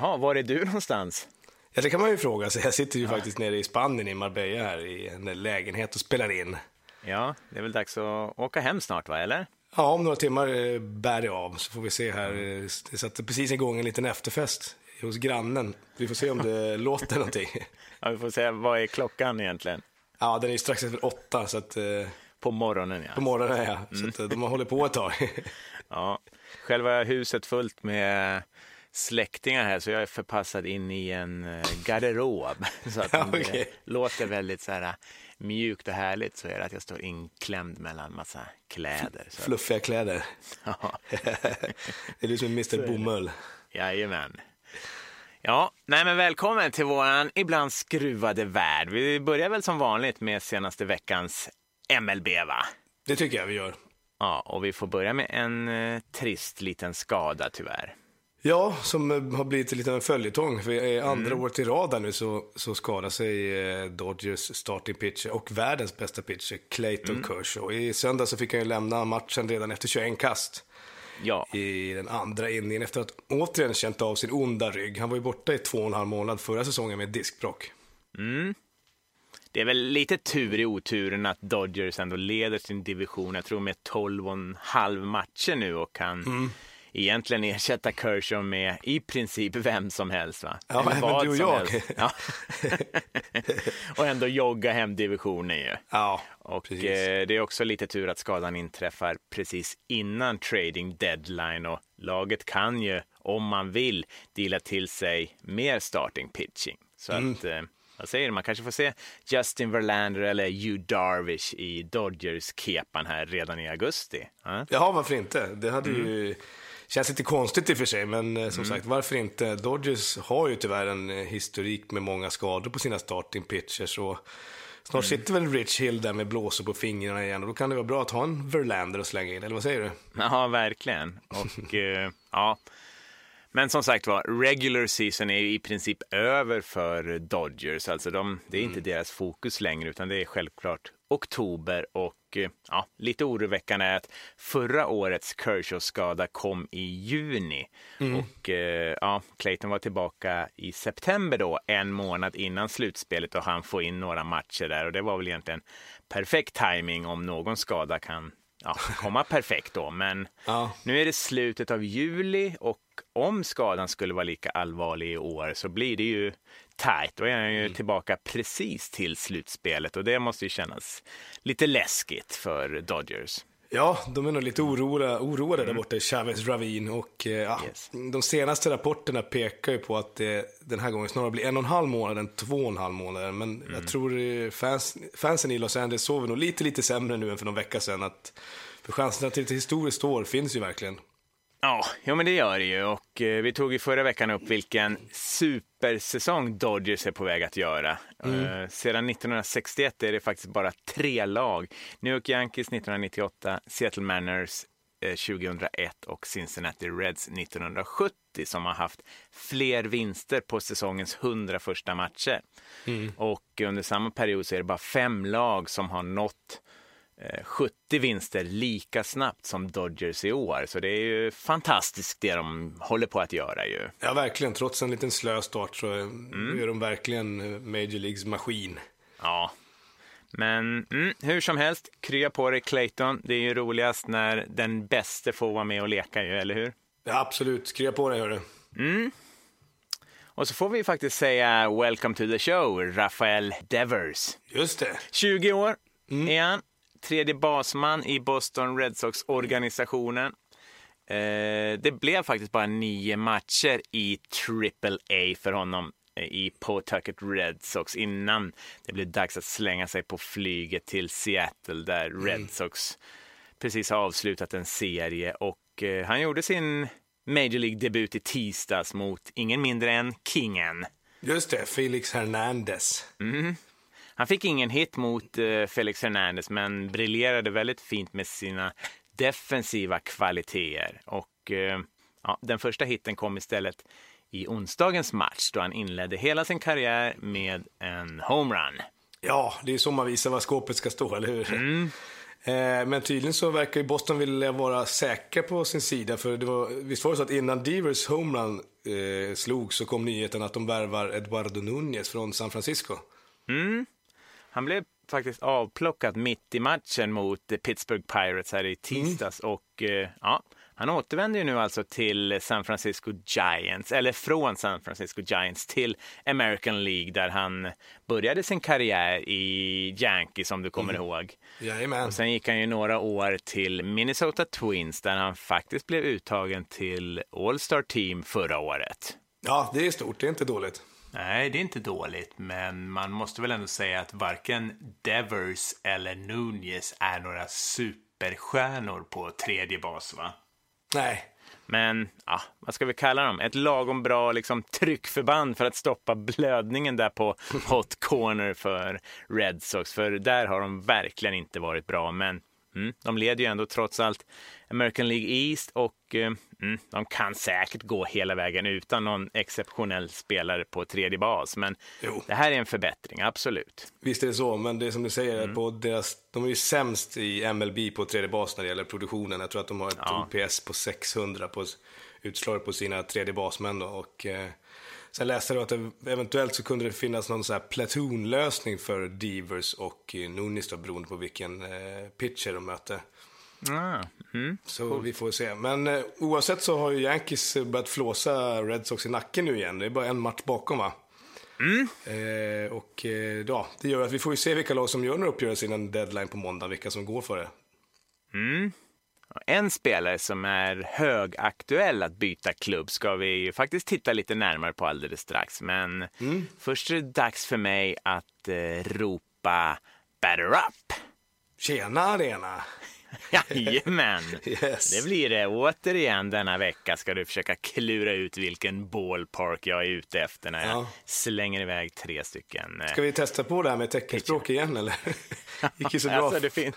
Jaha, var är du någonstans? Ja, det kan man ju fråga sig. Jag sitter ju ja. faktiskt nere i Spanien, i Marbella här, i en lägenhet och spelar in. Ja, det är väl dags att åka hem snart, va, eller? Ja, om några timmar eh, bär det av, så får vi se här. Det satte precis igång en liten efterfest hos grannen. Vi får se om det låter någonting. Ja, vi får se. Vad är klockan egentligen? Ja, den är strax efter åtta, så att... Eh, på morgonen, ja. På morgonen, ja. Så mm. att, de har hållit på ett tag. ja, själva huset fullt med släktingar här så jag är förpassad in i en eh, garderob. Så att ja, okay. det låter väldigt så här mjukt och härligt så är det att jag står inklämd mellan massa kläder. Så. Fluffiga kläder. Ja. det är liksom Mr Bomull. Jajamän. Ja, nej men välkommen till våran ibland skruvade värld. Vi börjar väl som vanligt med senaste veckans MLB, va? Det tycker jag vi gör. Ja, och vi får börja med en eh, trist liten skada tyvärr. Ja, som eh, har blivit lite av en följetong. För andra mm. året i rad nu så, så skadar sig eh, Dodgers starting pitcher och världens bästa pitcher, Clayton mm. Kershaw. I söndag så fick han ju lämna matchen redan efter 21 kast. Ja. I den andra inningen efter att återigen känt av sin onda rygg. Han var ju borta i två och en halv månad förra säsongen med diskbrock. Mm. Det är väl lite tur i oturen att Dodgers ändå leder sin division. Jag tror med 12 och en halv matcher nu och kan mm egentligen ersätta Kershaw med i princip vem som helst. Va? Ja, även du och jag. Ja. och ändå jogga hem divisionen ju. Ja, och eh, det är också lite tur att skadan inträffar precis innan trading deadline och laget kan ju, om man vill, dela till sig mer starting pitching. Så mm. att eh, vad säger du? Man kanske får se Justin Verlander eller Hugh Darvish i Dodgers-kepan här redan i augusti. Ja, ja varför inte? Det hade mm. ju Känns lite konstigt i och för sig, men eh, som mm. sagt, varför inte? Dodgers har ju tyvärr en eh, historik med många skador på sina starting pitchers. Och snart mm. sitter väl Rich Hill där med blåsor på fingrarna igen och då kan det vara bra att ha en Verlander och slänga in, eller vad säger du? Ja, verkligen. Och uh, ja, men som sagt var, regular season är i princip över för Dodgers. Alltså de, det är inte mm. deras fokus längre, utan det är självklart oktober och eh, ja, lite oroväckande är att förra årets Kershaw-skada kom i juni mm. och eh, ja, Clayton var tillbaka i september då, en månad innan slutspelet och han får in några matcher där och det var väl egentligen perfekt timing om någon skada kan ja, komma perfekt då. Men ja. nu är det slutet av juli och om skadan skulle vara lika allvarlig i år så blir det ju tajt. Då är han ju mm. tillbaka precis till slutspelet och det måste ju kännas lite läskigt för Dodgers. Ja, de är nog lite oroade, oroade mm. där borta i Chavez Ravin och eh, yes. de senaste rapporterna pekar ju på att det den här gången snarare blir en och en halv månad än två och en halv månad. Men mm. jag tror eh, fans, fansen i Los Angeles sover nog lite, lite sämre nu än för någon vecka sedan. Att, för chanserna till ett historiskt år finns ju verkligen. Ja, ja men det gör det ju. Och eh, vi tog i förra veckan upp vilken supersäsong Dodgers är på väg att göra. Mm. Eh, sedan 1961 är det faktiskt bara tre lag. New York Yankees 1998, Seattle Mariners 2001 eh, och Cincinnati Reds 1970 som har haft fler vinster på säsongens 100 första matcher. Mm. Och under samma period så är det bara fem lag som har nått 70 eh, vinster lika snabbt som Dodgers i år. Så det är ju fantastiskt det de håller på att göra ju. Ja, verkligen. Trots en liten slö start så mm. är de verkligen eh, Major Leagues maskin. Ja. Men mm, hur som helst, krya på dig Clayton. Det är ju roligast när den bäste får vara med och leka ju, eller hur? Ja, absolut. Krya på dig, hörru. Mm. Och så får vi faktiskt säga welcome to the show, Rafael Devers. Just det. 20 år mm. är han tredje basman i Boston Red Sox-organisationen. Eh, det blev faktiskt bara nio matcher i Triple A för honom eh, i Pawtucket Red Sox innan det blev dags att slänga sig på flyget till Seattle där mm. Red Sox precis har avslutat en serie och eh, han gjorde sin Major League-debut i tisdags mot ingen mindre än Kingen. Just det, Felix Hernandez. Mm. Han fick ingen hit mot eh, Felix Hernandez men briljerade väldigt fint med sina defensiva kvaliteter. Och eh, ja, den första hitten kom istället i onsdagens match då han inledde hela sin karriär med en homerun. Ja, det är så man visar var skåpet ska stå, eller hur? Mm. Eh, men tydligen så verkar ju Boston vilja vara säkra på sin sida. För det var, visst var det så att innan Devers homerun eh, slog så kom nyheten att de värvar Eduardo Nunez från San Francisco. Mm. Han blev faktiskt avplockad mitt i matchen mot Pittsburgh Pirates här i tisdags. Mm. Och eh, ja, han återvänder ju nu alltså till San Francisco Giants, eller från San Francisco Giants till American League där han började sin karriär i Yankees som du kommer mm. ihåg. Jajamän. Och sen gick han ju några år till Minnesota Twins där han faktiskt blev uttagen till All-Star Team förra året. Ja, det är stort, det är inte dåligt. Nej, det är inte dåligt, men man måste väl ändå säga att varken Devers eller Nunez är några superstjärnor på tredje bas, va? Nej. Men, ja, vad ska vi kalla dem? Ett lagom bra liksom, tryckförband för att stoppa blödningen där på hot corner för Red Sox. För där har de verkligen inte varit bra. Men mm, de leder ju ändå trots allt American League East och eh, mm, de kan säkert gå hela vägen utan någon exceptionell spelare på tredje bas. Men jo. det här är en förbättring, absolut. Visst är det så, men det är som du säger, mm. på deras, de är ju sämst i MLB på tredje bas när det gäller produktionen. Jag tror att de har ett ja. OPS på 600 på utslag på sina tredje basmän. Då, och, eh, Sen läste jag att det, eventuellt så kunde det finnas någon här platoonlösning för Devers och Nunis då, beroende på vilken eh, pitcher de möter. Ah, mm, så cool. vi får se. Men eh, oavsett så har ju Yankees börjat flåsa Red Sox i nacken nu igen. Det är bara en match bakom va? Mm. Eh, och eh, ja, det gör att vi får ju se vilka lag som gör några uppgörelser innan deadline på måndag, vilka som går för det. Mm. En spelare som är högaktuell att byta klubb ska vi faktiskt titta lite närmare på alldeles strax. Men mm. först är det dags för mig att eh, ropa batter up. Tjena arena! Jajamän! yes. Det blir det. Återigen denna vecka ska du försöka klura ut vilken ballpark jag är ute efter när jag ja. slänger iväg tre stycken. Eh, ska vi testa på det här med teckenspråk igen eller? gick ju så bra. Alltså, fin...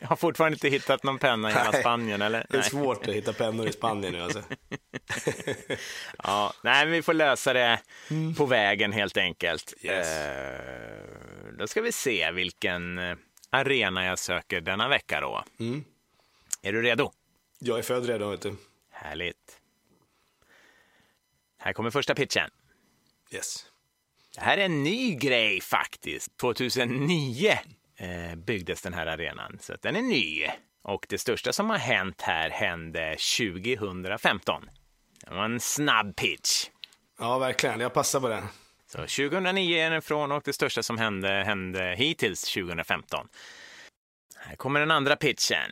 Jag har fortfarande inte hittat någon penna i hela Spanien eller? Det är svårt att hitta pennor i Spanien nu alltså. ja, nej, men vi får lösa det mm. på vägen helt enkelt. Yes. Uh, då ska vi se vilken eh, arena jag söker denna vecka då. Mm. Är du redo? Jag är född redo, vet du. Härligt. Här kommer första pitchen. Yes. Det här är en ny grej faktiskt. 2009 eh, byggdes den här arenan, så den är ny. Och det största som har hänt här hände 2015. Det var en snabb pitch. Ja, verkligen. Jag passar på den. Så 2009 är den från och det största som hände hände hittills 2015. Här kommer den andra pitchen.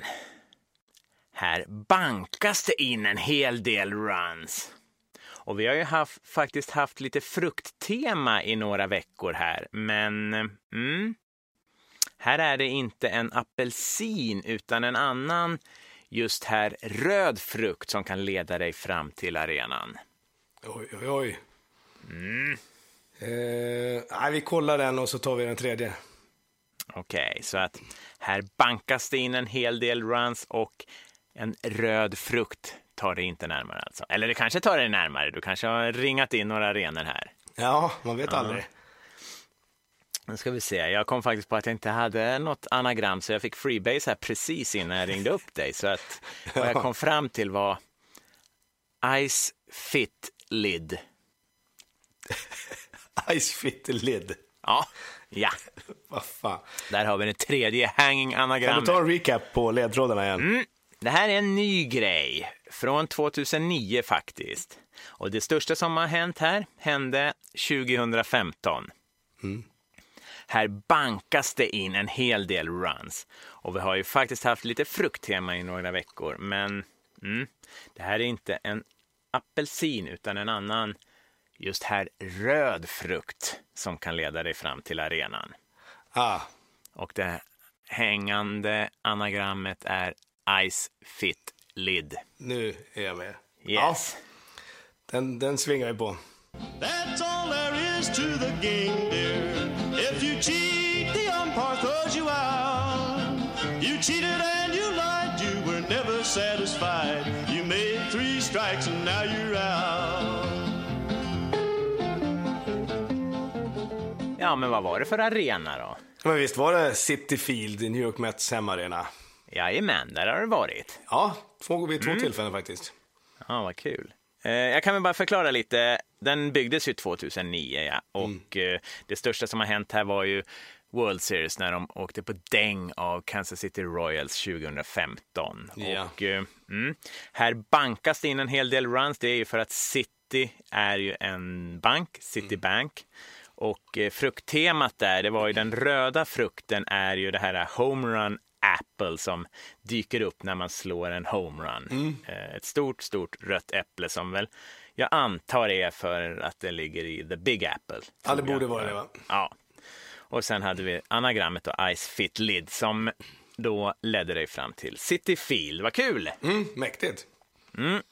Här bankas det in en hel del runs. Och vi har ju haft, faktiskt haft lite frukttema i några veckor här, men mm, här är det inte en apelsin utan en annan, just här röd frukt som kan leda dig fram till arenan. Oj, oj, oj. Mm. Eh, nej, vi kollar den och så tar vi den tredje. Okej, okay, så att här bankas det in en hel del runs och en röd frukt tar det inte närmare alltså. Eller det kanske tar det närmare. Du kanske har ringat in några arenor här. Ja, man vet ja. aldrig. Nu ska vi se. Jag kom faktiskt på att jag inte hade något anagram så jag fick freebase här precis innan jag ringde upp dig. Så att vad jag kom fram till var Ice Fit Lid. Ice Fit Lid. Ja. Ja. Vad fan. Där har vi det tredje hanging anagrammet. Kan du ta en recap på ledtrådarna igen? Mm. Det här är en ny grej från 2009 faktiskt. Och det största som har hänt här hände 2015. Mm. Här bankas det in en hel del runs. Och vi har ju faktiskt haft lite frukttema i några veckor. Men mm, det här är inte en apelsin utan en annan just här röd frukt som kan leda dig fram till arenan. Ah. Och det hängande anagrammet är Ice Fit Lid. Nu är jag med. Yes. Ja. Den, den svingar vi på. That's all there is to the game dear If you cheat the umpire throws you out You cheated and you lied You were never satisfied You made three strikes and now you're out Ja, men vad var det för arena då? Men visst var det City Field New York Mets hemmaarena? Jajamän, där har det varit. Ja, två, vid två mm. tillfällen faktiskt. Ja, vad kul. Eh, jag kan väl bara förklara lite. Den byggdes ju 2009 ja. och mm. det största som har hänt här var ju World Series när de åkte på däng av Kansas City Royals 2015. Ja. Och, eh, mm, här bankas det in en hel del runs. Det är ju för att City är ju en bank, Citibank. Mm. Och eh, frukttemat där, det var ju den röda frukten är ju det här homerun apple som dyker upp när man slår en homerun. Mm. Eh, ett stort, stort rött äpple som väl jag antar är för att det ligger i the big apple. Ja, det borde vara det va? Ja. Och sen hade vi anagrammet och Ice Fit Lid som då ledde dig fram till City Field. Vad kul! Mm, mäktigt. Mm.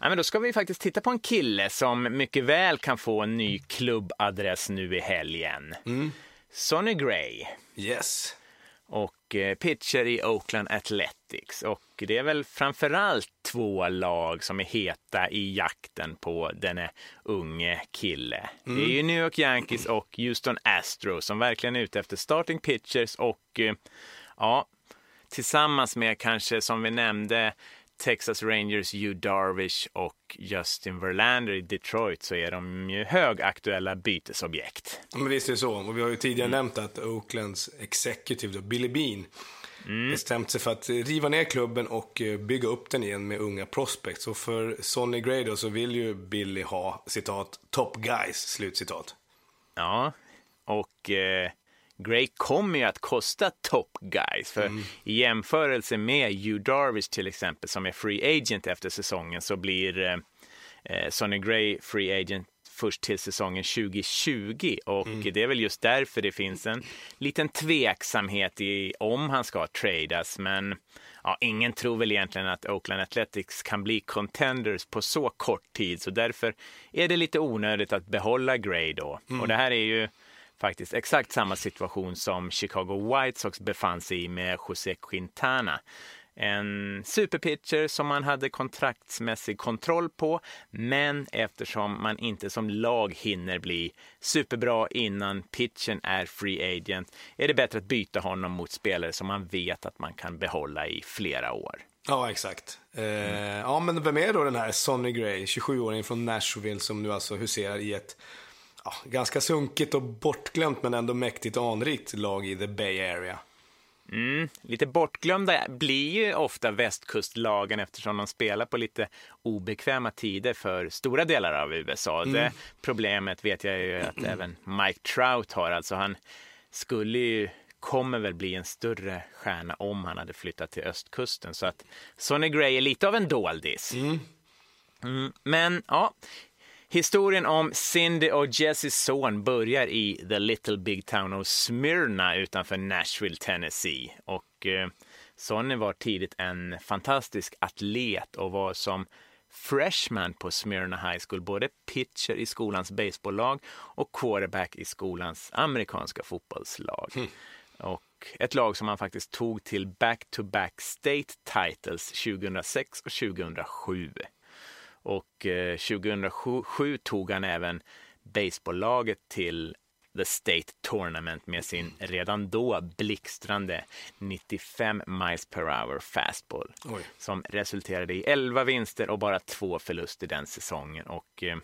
Ja, men då ska vi faktiskt titta på en kille som mycket väl kan få en ny klubbadress nu i helgen. Mm. Sonny Gray. Yes och eh, pitcher i Oakland Athletics. Och det är väl framförallt två lag som är heta i jakten på denne unge kille. Mm. Det är ju New York Yankees och Houston Astros som verkligen är ute efter starting pitchers och eh, ja, tillsammans med kanske som vi nämnde Texas Rangers, Hugh Darvish och Justin Verlander i Detroit så är de ju högaktuella bytesobjekt. Men visst är det så. Och vi har ju tidigare mm. nämnt att Oaklands executive, då, Billy Bean, mm. bestämt sig för att riva ner klubben och eh, bygga upp den igen med unga prospects. Och för Sonny Gray då så vill ju Billy ha, citat, top guys, slutcitat. Ja, och eh, Gray kommer ju att kosta top guys. För mm. i jämförelse med Hugh Darvish till exempel som är free agent efter säsongen så blir eh, eh Sonny Gray free agent först till säsongen 2020 och mm. det är väl just därför det finns en liten tveksamhet i om han ska tradas. Men ja, ingen tror väl egentligen att Oakland Athletics kan bli contenders på så kort tid, så därför är det lite onödigt att behålla Gray då. Mm. Och det här är ju faktiskt exakt samma situation som Chicago White Sox befann sig i med José Quintana. En superpitcher som man hade kontraktsmässig kontroll på, men eftersom man inte som lag hinner bli superbra innan pitchen är free agent är det bättre att byta honom mot spelare som man vet att man kan behålla i flera år. Ja, exakt. Mm. Eh, ja, men vem är då den här Sonny Gray, 27-åringen från Nashville som nu alltså huserar i ett ja, ganska sunkigt och bortglömt men ändå mäktigt anrikt lag i the Bay Area. Mm, lite bortglömda blir ju ofta västkustlagen eftersom de spelar på lite obekväma tider för stora delar av USA. Mm. Det problemet vet jag ju att även Mike Trout har. Alltså han skulle ju, kommer väl bli en större stjärna om han hade flyttat till östkusten. Så att Sonny Gray är lite av en doldis. Mm. Mm, men ja, Historien om Cindy och Jessys son börjar i the little big town of Smyrna utanför Nashville, Tennessee. Och eh, Sonny var tidigt en fantastisk atlet och var som freshman på Smyrna High School både pitcher i skolans baseballlag och quarterback i skolans amerikanska fotbollslag. Mm. Och ett lag som han faktiskt tog till back-to-back -back state titles 2006 och 2007. Och 2007 eh, tog han även baseballlaget till The State Tournament med sin redan då blixtrande 95 miles per hour fastball Oj. som resulterade i 11 vinster och bara två förluster den säsongen. Och eh,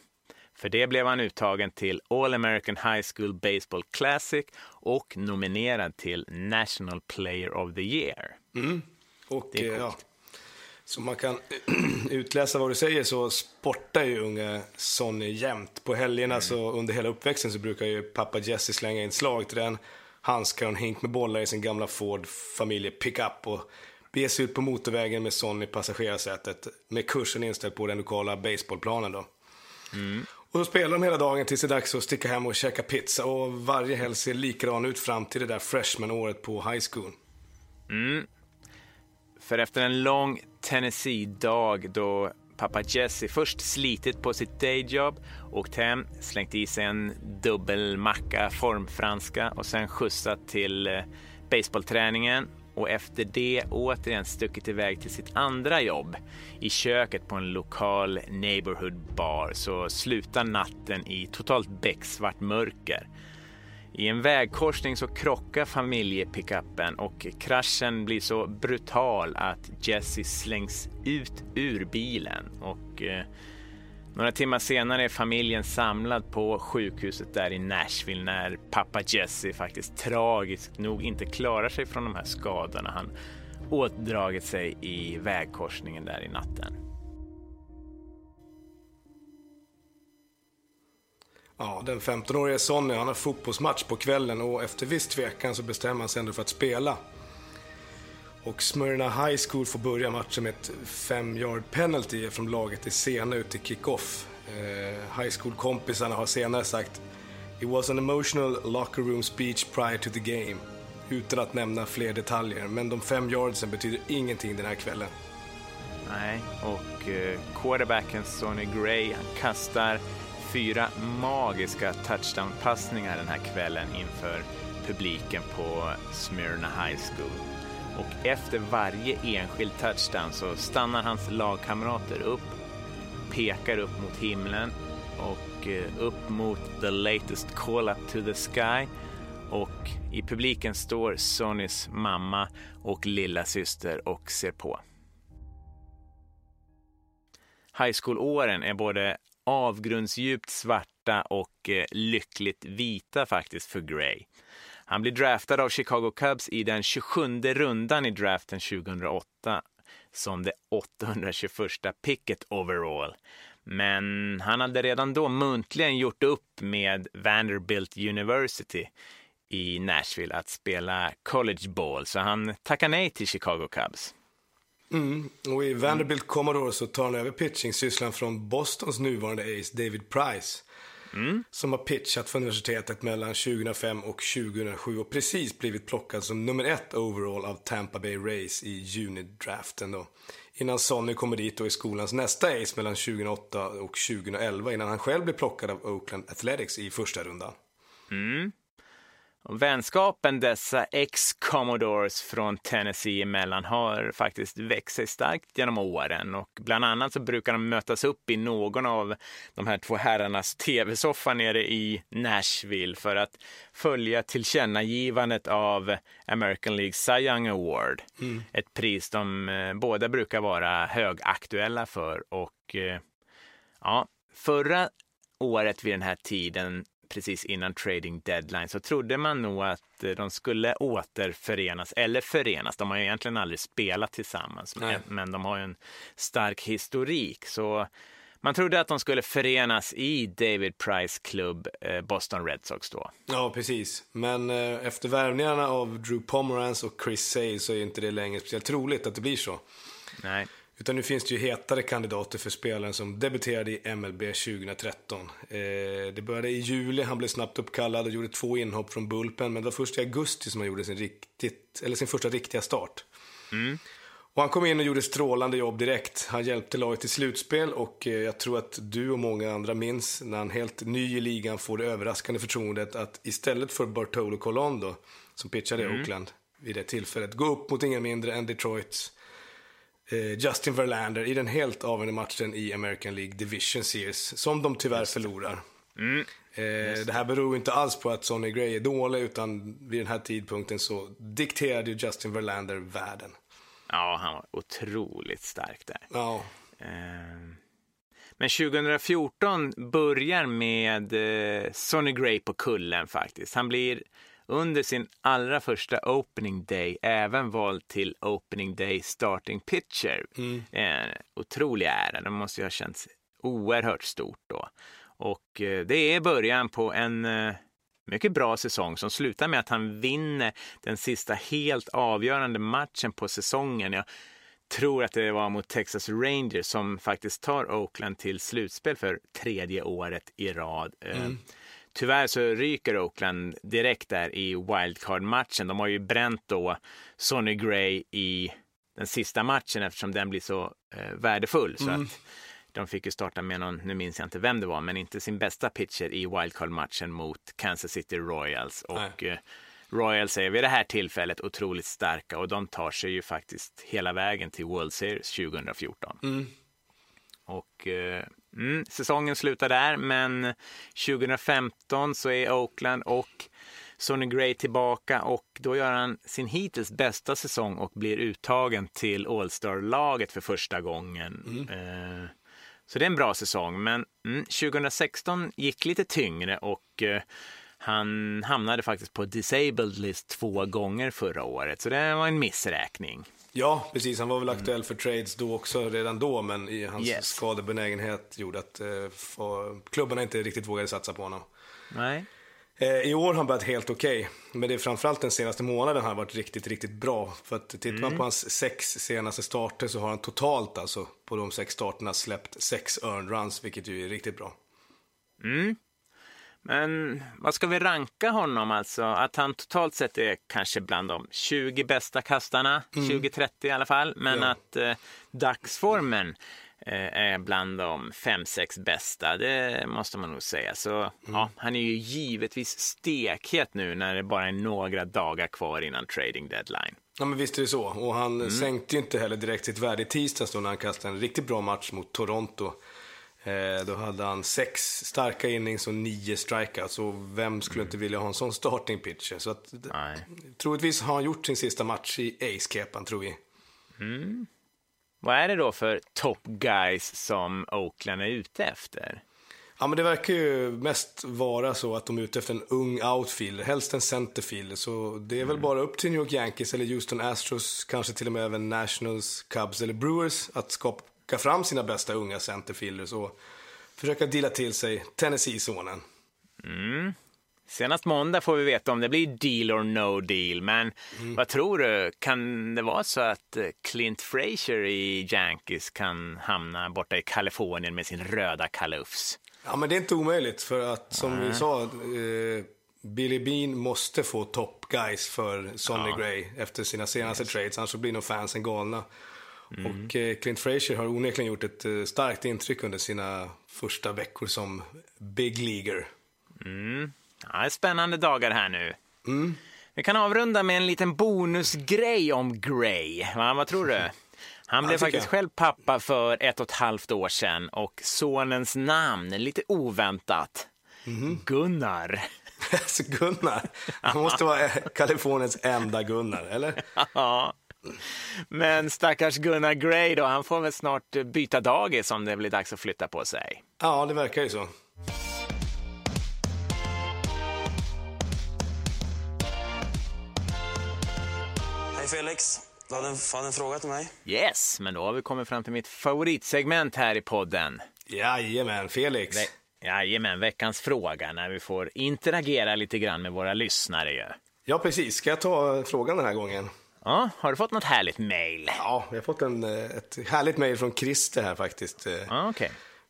för det blev han uttagen till All American High School Baseball Classic och nominerad till National Player of the Year. Mm. Och, det är eh, coolt. Som man kan utläsa vad du säger så sportar ju unga Sonny jämt. På helgerna mm. så under hela uppväxten så brukar ju pappa Jesse slänga in slag till den. Handskar och en hink med bollar i sin gamla Ford familje pickup och bege sig ut på motorvägen med Sonny i passagerarsätet med kursen inställd på den lokala baseballplanen då. Mm. Och så spelar de hela dagen tills det är dags att sticka hem och käka pizza och varje helg ser likadan ut fram till det där freshman-året på high school. Mm. För efter en lång Tennessee-dag då pappa Jesse först slitit på sitt dayjob, åkt hem, slängt i sig en dubbelmacka formfranska och sen skjutsat till eh, baseballträningen och efter det återigen stuckit iväg till sitt andra jobb i köket på en lokal neighborhood bar så slutar natten i totalt becksvart mörker. I en vägkorsning så krockar familjepickuppen och kraschen blir så brutal att Jesse slängs ut ur bilen. Och, eh, några timmar senare är familjen samlad på sjukhuset där i Nashville när pappa Jesse faktiskt tragiskt nog inte klarar sig från de här skadorna han åtdragit sig i vägkorsningen där i natten. Ja, den 15-årige Sonny han har fotbollsmatch på kvällen och efter viss tvekan så bestämmer han sig ändå för att spela. Och Smyrna High School får börja matchen med ett 5 yard penalty eftersom laget är sena ut i kick-off. Eh, high school-kompisarna har senare sagt It was an emotional locker room speech prior to the game. Utan att nämna fler detaljer, men de fem yardsen betyder ingenting den här kvällen. Nej, och eh, quarterbacken Sonny Gray han kastar fyra magiska touchdown-passningar den här kvällen inför publiken på Smyrna High School. Och efter varje enskild touchdown så stannar hans lagkamrater upp, pekar upp mot himlen och eh, upp mot the latest call up to the sky. Och i publiken står Sonys mamma och lilla syster och ser på. High school-åren är både avgrundsdjupt svarta och eh, lyckligt vita faktiskt för Gray. Han blir draftad av Chicago Cubs i den 27 rundan i draften 2008 som det 821 picket overall. Men han hade redan då muntligen gjort upp med Vanderbilt University i Nashville att spela college ball, så han tackar nej till Chicago Cubs. Mm. Och i Vanderbilt Commodore så tar han över pitching-sysslan från Bostons nuvarande ace David Price. Mm. Som har pitchat för universitetet mellan 2005 och 2007 och precis blivit plockad som nummer ett overall av Tampa Bay Rays i junidraften då. Innan Sonny kommer dit och är skolans nästa ace mellan 2008 och 2011 innan han själv blir plockad av Oakland Athletics i första rundan. Mm. Vänskapen dessa ex-commodores från Tennessee emellan har faktiskt växt sig starkt genom åren och bland annat så brukar de mötas upp i någon av de här två herrarnas tv-soffa nere i Nashville för att följa tillkännagivandet av American League Cy Young Award. Mm. Ett pris de eh, båda brukar vara högaktuella för och eh, ja, förra året vid den här tiden precis innan trading deadline så trodde man nog att eh, de skulle återförenas eller förenas. De har ju egentligen aldrig spelat tillsammans, Nej. men de har ju en stark historik. Så man trodde att de skulle förenas i David Price klubb eh, Boston Red Sox då. Ja, precis. Men eh, efter värvningarna av Drew Pomerantz och Chris Sale så är inte det längre speciellt troligt att det blir så. Nej. Utan nu finns det ju hetare kandidater för spelaren som debuterade i MLB 2013. Eh, det började i juli, han blev snabbt uppkallad och gjorde två inhopp från Bulpen. Men det var först i augusti som han gjorde sin, riktigt, eller sin första riktiga start. Mm. Och han kom in och gjorde strålande jobb direkt. Han hjälpte laget till slutspel och eh, jag tror att du och många andra minns när han helt ny i ligan får det överraskande förtroendet att istället för Bartolo Colon då, som pitchade i mm. Oakland vid det tillfället, gå upp mot ingen mindre än Detroits Justin Verlander i den helt avgörande matchen i American League Division Series, som de tyvärr förlorar. Mm. Eh, det här beror inte alls på att Sonny Gray är dålig, utan vid den här tidpunkten så dikterade ju Justin Verlander världen. Ja, han var otroligt stark där. Ja. Eh, men 2014 börjar med eh, Sonny Gray på kullen faktiskt. Han blir under sin allra första opening day även vald till opening day starting pitcher. Mm. En otrolig ära, det måste ju ha känts oerhört stort då. Och eh, det är början på en eh, mycket bra säsong som slutar med att han vinner den sista helt avgörande matchen på säsongen. Jag tror att det var mot Texas Rangers som faktiskt tar Oakland till slutspel för tredje året i rad. Eh, mm. Tyvärr så ryker Oakland direkt där i wildcard-matchen. De har ju bränt då Sonny Gray i den sista matchen eftersom den blir så eh, värdefull. Så mm. att de fick ju starta med någon, nu minns jag inte vem det var, men inte sin bästa pitcher i wildcard-matchen mot Kansas City Royals. Och eh, Royals är vid det här tillfället otroligt starka och de tar sig ju faktiskt hela vägen till World Series 2014. Mm. Och eh, mm, säsongen slutar där, men 2015 så är Oakland och Sonny Gray tillbaka och då gör han sin hittills bästa säsong och blir uttagen till All-Star-laget för första gången. Mm. Eh, så det är en bra säsong, men mm, 2016 gick lite tyngre och eh, han hamnade faktiskt på disabled list två gånger förra året, så det var en missräkning. Ja, precis. Han var väl aktuell för trades då också, redan då, men i hans yes. skadebenägenhet gjorde att eh, klubbarna inte riktigt vågade satsa på honom. Nej. Eh, I år har han börjat helt okej, okay, men det är framförallt den senaste månaden han har varit riktigt, riktigt bra. För att tittar mm. man på hans sex senaste starter så har han totalt alltså på de sex starterna släppt sex earned runs, vilket ju är riktigt bra. Mm. Men vad ska vi ranka honom alltså? Att han totalt sett är kanske bland de 20 bästa kastarna, mm. 20-30 i alla fall. Men ja. att eh, dagsformen eh, är bland de 5-6 bästa, det måste man nog säga. Så mm. ja, han är ju givetvis stekhet nu när det bara är några dagar kvar innan trading deadline. Ja men visst är det så. Och han mm. sänkte ju inte heller direkt sitt värde i tisdags då när han kastade en riktigt bra match mot Toronto. Eh, då hade han sex starka innings och nio strikeouts. Och vem skulle mm. inte vilja ha en sån starting pitcher? Så att, Nej. troligtvis har han gjort sin sista match i ace-kepan, tror vi. Mm. Vad är det då för top guys som Oakland är ute efter? Ja, men det verkar ju mest vara så att de är ute efter en ung outfielder, helst en centerfielder. Så det är mm. väl bara upp till New York Yankees eller Houston Astros, kanske till och med även Nationals, Cubs eller Brewers att skapa plocka fram sina bästa unga centerfielders och försöka dela till sig Tennessee-sonen. Mm. Senast måndag får vi veta om det blir deal or no deal, men mm. vad tror du? Kan det vara så att eh, Clint Frazier i Yankees kan hamna borta i Kalifornien med sin röda kalufs? Ja, men det är inte omöjligt för att som mm. vi sa, eh, Billy Bean måste få top guys för Sonny ja. Gray efter sina senaste yes. trades, annars blir nog fansen galna. Mm. Och eh, Clint Frazier har onekligen gjort ett eh, starkt intryck under sina första veckor som big leaguer. Mm. Ja, spännande dagar här nu. Mm. Vi kan avrunda med en liten bonusgrej om Gray. Va, vad tror du? Han blev faktiskt jag. själv pappa för ett och ett halvt år sedan och sonens namn, lite oväntat, mm. Gunnar. Alltså Gunnar? Han måste vara Kaliforniens enda Gunnar, eller? Ja. Men stackars Gunnar Gray då, han får väl snart byta dagis om det blir dags att flytta på sig. Ja, det verkar ju så. Hej Felix, du hade en, hade en fråga till mig? Yes, men då har vi kommit fram till mitt favoritsegment här i podden. Jajamän, Felix. Ve Jajamän, veckans fråga när vi får interagera lite grann med våra lyssnare ju. Ja, precis. Ska jag ta frågan den här gången? Ja, har du fått något härligt mejl? Ja, jag har fått en, eh, ett härligt mejl från Christer här faktiskt. Eh, ja, okay.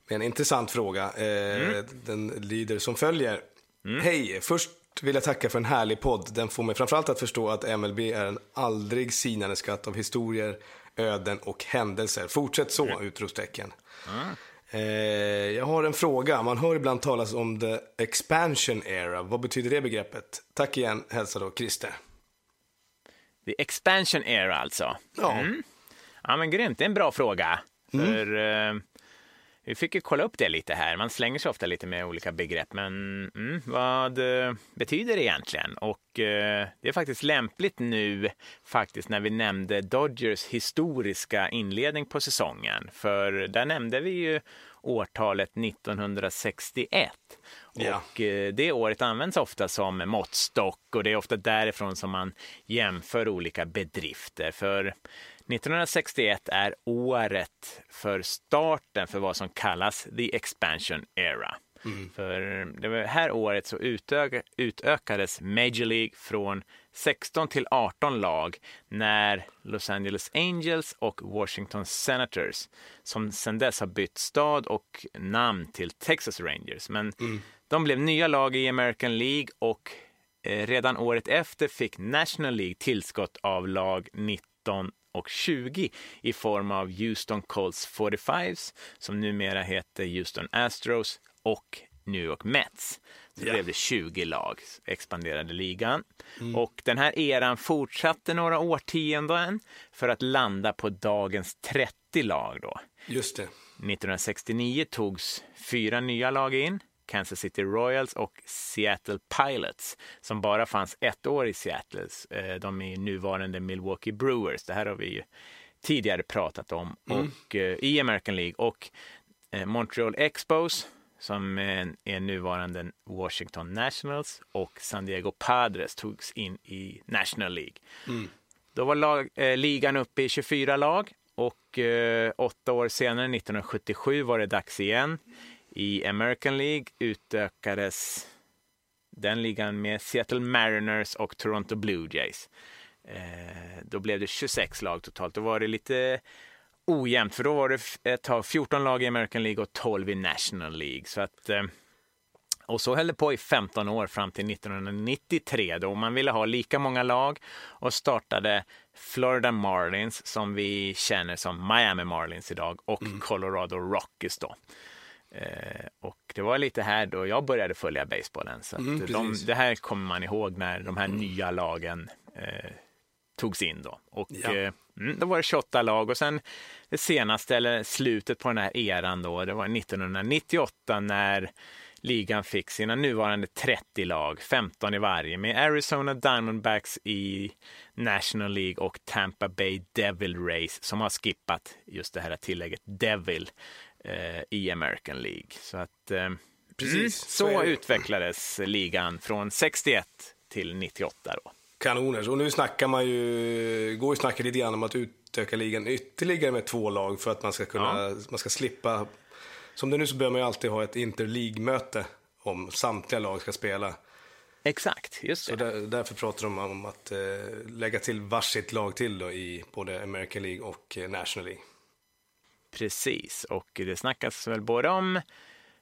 Med en intressant fråga. Eh, mm. Den lyder som följer. Mm. Hej, först vill jag tacka för en härlig podd. Den får mig framförallt att förstå att MLB är en aldrig sinande skatt av historier, öden och händelser. Fortsätt så! Mm. Utropstecken. Mm. Jag har en fråga. Man hör ibland talas om the expansion era. Vad betyder det begreppet? Tack igen, hälsa då Christer. The expansion era alltså. Ja. Mm. Ja men grymt, det är en bra fråga. Mm. För uh, vi fick ju kolla upp det lite här. Man slänger sig ofta lite med olika begrepp, men mm, vad uh, betyder det egentligen? Och uh, det är faktiskt lämpligt nu faktiskt när vi nämnde Dodgers historiska inledning på säsongen. För där nämnde vi ju årtalet 1961. Ja. Och eh, det året används ofta som måttstock och det är ofta därifrån som man jämför olika bedrifter. För 1961 är året för starten för vad som kallas the expansion era. Mm. För det här året så utök utökades Major League från 16 till 18 lag när Los Angeles Angels och Washington Senators som sedan dess har bytt stad och namn till Texas Rangers. Men mm. de blev nya lag i American League och eh, redan året efter fick National League tillskott av lag 19 och 20 i form av Houston Colts 45s som numera heter Houston Astros och New York Mets. Så ja. blev det 20 lag, expanderade ligan. Mm. Och den här eran fortsatte några årtionden för att landa på dagens 30 lag då. Just det. 1969 togs fyra nya lag in. Kansas City Royals och Seattle Pilots som bara fanns ett år i Seattle. Eh, de är nuvarande Milwaukee Brewers. Det här har vi ju tidigare pratat om mm. och, eh, i American League. Och eh, Montreal Expos som är nuvarande Washington Nationals och San Diego Padres togs in i National League. Mm. Då var lag, eh, ligan uppe i 24 lag och eh, åtta år senare, 1977, var det dags igen. I American League utökades den ligan med Seattle Mariners och Toronto Blue Jays. Eh, då blev det 26 lag totalt. Då var det lite ojämnt, för då var det ett tag 14 lag i American League och 12 i National League. Så att, eh, och så höll det på i 15 år fram till 1993 då man ville ha lika många lag och startade Florida Marlins som vi känner som Miami Marlins idag och mm. Colorado Rockies då. Eh, och det var lite här då jag började följa basebollen. Så mm, de, det här kommer man ihåg när de här mm. nya lagen eh, togs in då. Och ja. eh, mm, då var det 28 lag och sen det senaste, eller slutet på den här eran då, det var 1998 när ligan fick sina nuvarande 30 lag, 15 i varje, med Arizona Diamondbacks i National League och Tampa Bay Devil Race som har skippat just det här tillägget Devil i American League. Så att eh, Precis, mm, så, så utvecklades ligan från 61 till 98 då. Kanoner. Och nu snackar man ju, går ju snacket lite grann om att utöka ligan ytterligare med två lag för att man ska kunna, ja. man ska slippa. Som det är nu så behöver man ju alltid ha ett interleague-möte om samtliga lag ska spela. Exakt, just det. Så där, därför pratar de om att eh, lägga till varsitt lag till då i både American League och eh, National League. Precis, och det snackas väl både om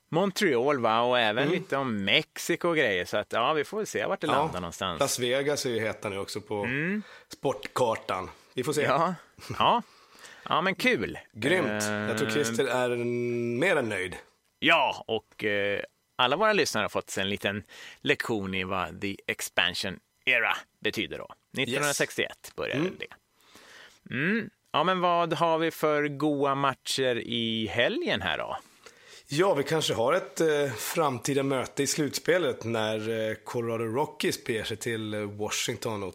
Montreal va? och även mm. lite om Mexiko och grejer. Så att ja, vi får väl se vart det ja. landar någonstans. Las Vegas är ju heta nu också på mm. sportkartan. Vi får se. Ja, ja. ja men kul. Grymt. Jag tror Christer är mer än nöjd. Ja, och uh, alla våra lyssnare har fått sig en liten lektion i vad the expansion era betyder då. 1961 yes. började mm. det. Mm. Ja, men vad har vi för goa matcher i helgen här då? Ja, vi kanske har ett eh, framtida möte i slutspelet när eh, Colorado Rockies beger sig till eh, Washington och,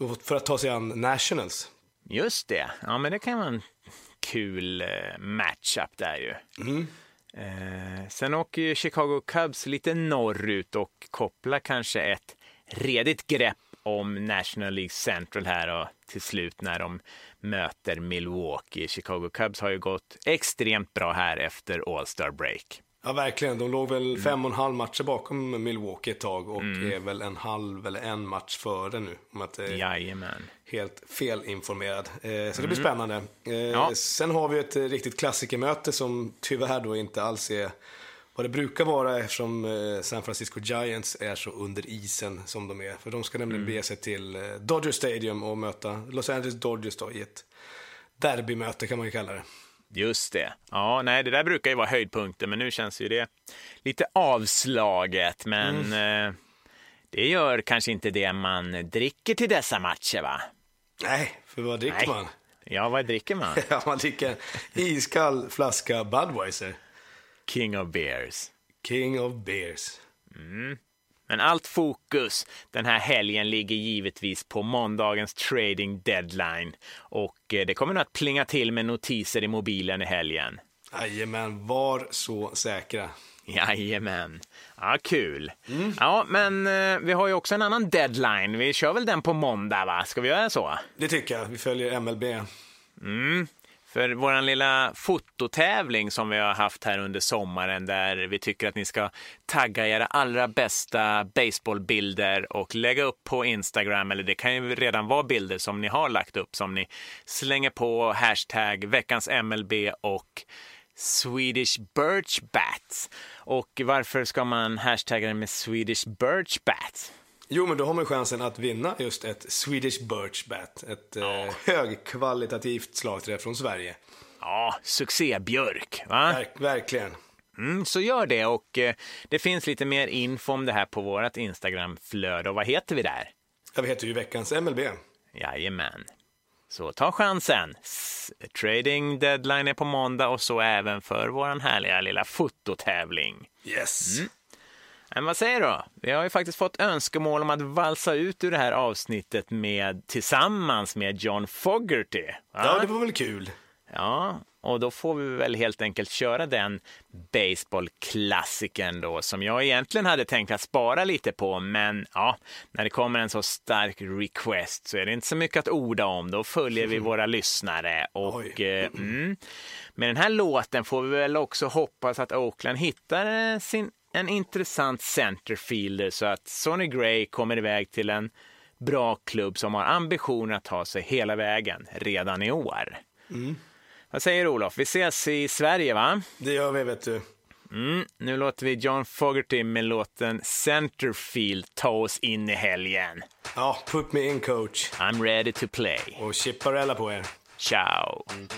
och, för att ta sig an Nationals. Just det. Ja, men det kan vara en kul eh, matchup där ju. Mm. Eh, sen åker ju Chicago Cubs lite norrut och kopplar kanske ett redigt grepp om National League Central här och till slut när de möter Milwaukee. Chicago Cubs har ju gått extremt bra här efter All-Star break. Ja, verkligen. De låg väl mm. fem och en halv matcher bakom Milwaukee ett tag och mm. är väl en halv eller en match före nu. Om att Jajamän. Helt felinformerad. Eh, så mm. det blir mm. spännande. Eh, ja. Sen har vi ett riktigt klassikermöte som tyvärr då inte alls är vad det brukar vara eftersom eh, San Francisco Giants är så under isen som de är. För de ska nämligen mm. bege sig till eh, Dodger Stadium och möta Los Angeles Dodgers då, i ett derbymöte kan man ju kalla det. Just det. Ja, nej, det där brukar ju vara höjdpunkten, men nu känns ju det lite avslaget. Men mm. eh, det gör kanske inte det man dricker till dessa matcher, va? Nej, för vad dricker nej. man? Ja, vad dricker man? ja, man dricker iskall flaska Budweiser. King of Bears. King of Bears. Mm. Men allt fokus den här helgen ligger givetvis på måndagens trading deadline. Och eh, det kommer nog att plinga till med notiser i mobilen i helgen. Jajamän, var så säkra. Jajamän. Ja, kul. Mm. Ja, men eh, vi har ju också en annan deadline. Vi kör väl den på måndag, va? Ska vi göra så? Det tycker jag. Vi följer MLB. Mm. För vår lilla fototävling som vi har haft här under sommaren där vi tycker att ni ska tagga era allra bästa baseballbilder och lägga upp på Instagram, eller det kan ju redan vara bilder som ni har lagt upp som ni slänger på hashtag veckans MLB och Swedish Birch Bats. Och varför ska man hashtagga det med Swedish Birch Bats? Jo, men då har man chansen att vinna just ett Swedish Birch Bat. Ett ja. eh, högkvalitativt slagträ från Sverige. Ja, succébjörk, va? Verk, verkligen. Mm, så gör det och eh, det finns lite mer info om det här på vårt Instagramflöde. Och vad heter vi där? Ja, vi heter ju veckans MLB. Jajamän. Så ta chansen. Trading deadline är på måndag och så även för vår härliga lilla fototävling. Yes. Men vad säger du? Vi har ju faktiskt fått önskemål om att valsa ut ur det här avsnittet med, tillsammans med John Fogerty. va? Ja, det var väl kul. Ja, och då får vi väl helt enkelt köra den baseballklassikern då som jag egentligen hade tänkt att spara lite på, men ja, när det kommer en så stark request så är det inte så mycket att orda om. Då följer vi våra lyssnare och eh, mm, med den här låten får vi väl också hoppas att Oakland hittar eh, sin, en intressant centerfielder så att Sonny Gray kommer iväg till en bra klubb som har ambitionen att ta sig hela vägen redan i år. Vad säger du, Olof? Vi ses i Sverige, va? Det gör vi, vet du. Mm, nu låter vi John Fogerty med låten Centerfield ta oss in i helgen. Ja, put me in coach. I'm ready to play. Och chipparella på er. Ciao! Mm.